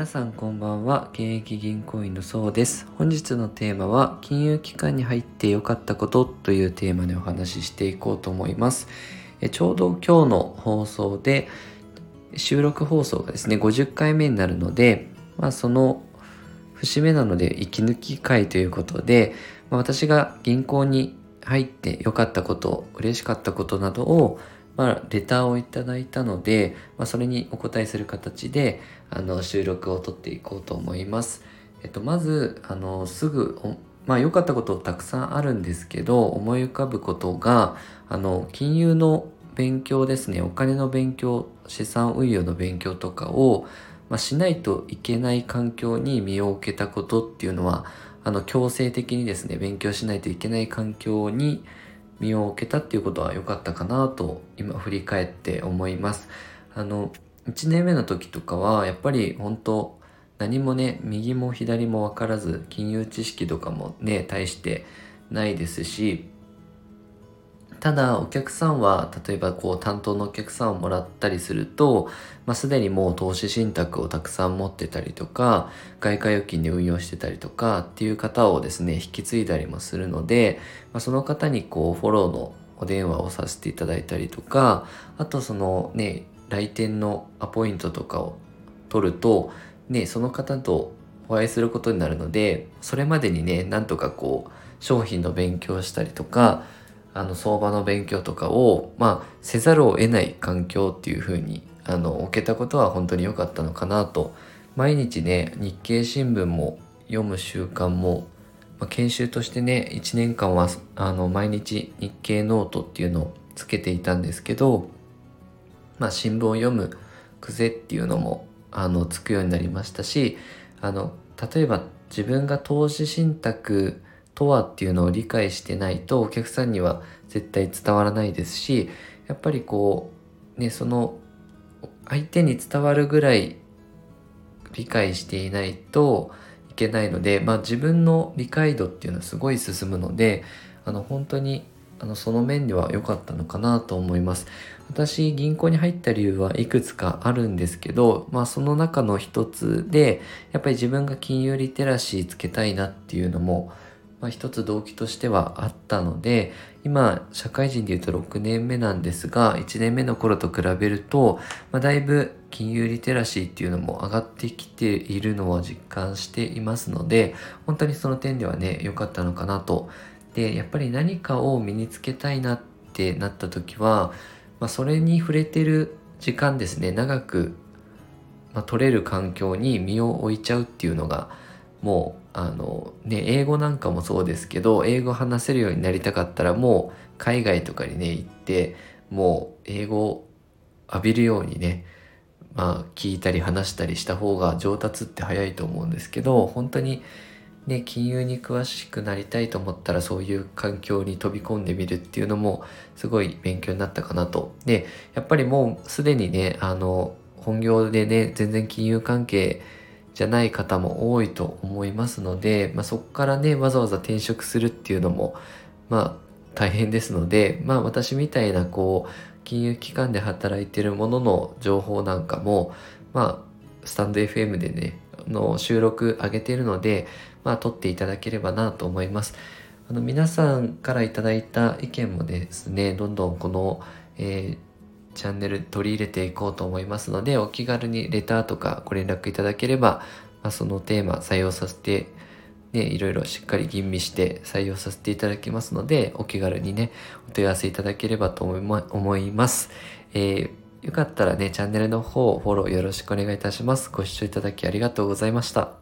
皆さんこんばんは。現役銀行員のそうです。本日のテーマは金融機関に入って良かったことというテーマでお話ししていこうと思います。えちょうど今日の放送で収録放送がですね50回目になるのでまあその節目なので息抜き会ということで、まあ、私が銀行に入って良かったこと嬉しかったことなどをまあ、レターをいただいたので、まあ、それにお答えする形であの収録を撮っていこうと思います。えっと、まずあのすぐまあ良かったことたくさんあるんですけど思い浮かぶことがあの金融の勉強ですねお金の勉強資産運用の勉強とかを、まあ、しないといけない環境に身を置けたことっていうのはあの強制的にですね勉強しないといけない環境に身を置けたっていうことは良かったかなと今振り返って思います。あの1年目の時とかはやっぱり本当何もね右も左も分からず金融知識とかもね大してないですしただお客さんは例えばこう担当のお客さんをもらったりすると、まあ、すでにもう投資信託をたくさん持ってたりとか外貨預金で運用してたりとかっていう方をですね引き継いだりもするので、まあ、その方にこうフォローのお電話をさせていただいたりとかあとそのね来店のアポイントとかを取るとねその方とお会いすることになるのでそれまでにねなんとかこう商品の勉強したりとかあの相場の勉強とかを、まあ、せざるを得ない環境っていう風にあの置けたことは本当に良かったのかなと。毎日ね日経新聞も読む習慣も、まあ、研修としてね1年間はあの毎日日経ノートっていうのをつけていたんですけど、まあ、新聞を読む癖っていうのもあのつくようになりましたしあの例えば自分が投資信託とはっていうのを理解してないとお客さんには絶対伝わらないですしやっぱりこうねその相手に伝わるぐらい理解していないといけないので、まあ、自分の理解度っていうのはすごい進むのであの本当にあのその面では良かったのかなと思います。私銀行に入った理由はいくつかあるんですけど、まあ、その中の一つでやっぱり自分が金融リテラシーつけたいなっていうのもまあ、一つ動機としてはあったので今社会人でいうと6年目なんですが1年目の頃と比べると、まあ、だいぶ金融リテラシーっていうのも上がってきているのは実感していますので本当にその点ではね良かったのかなと。でやっぱり何かを身につけたいなってなった時は、まあ、それに触れてる時間ですね。長く、まあ、取れる環境に身を置いちゃうっていうのがもうあのね英語なんかもそうですけど英語話せるようになりたかったらもう海外とかにね行ってもう英語を浴びるようにねまあ聞いたり話したりした方が上達って早いと思うんですけど本当にね金融に詳しくなりたいと思ったらそういう環境に飛び込んでみるっていうのもすごい勉強になったかなと。でやっぱりもうすでにねあの本業でね全然金融関係じゃない方も多いと思いますので、まあ、そこからねわざわざ転職するっていうのもまあ大変ですのでまあ私みたいなこう金融機関で働いてるものの情報なんかもまあスタンド FM でねの収録上げているのでまあ撮っていただければなと思います。あの皆さんからいただいた意見もですねどんどんこの、えーチャンネル取り入れていこうと思いますので、お気軽にレターとかご連絡いただければ、まあ、そのテーマ採用させて、ね、いろいろしっかり吟味して採用させていただきますので、お気軽にね、お問い合わせいただければと思います。えー、よかったらね、チャンネルの方、フォローよろしくお願いいたします。ご視聴いただきありがとうございました。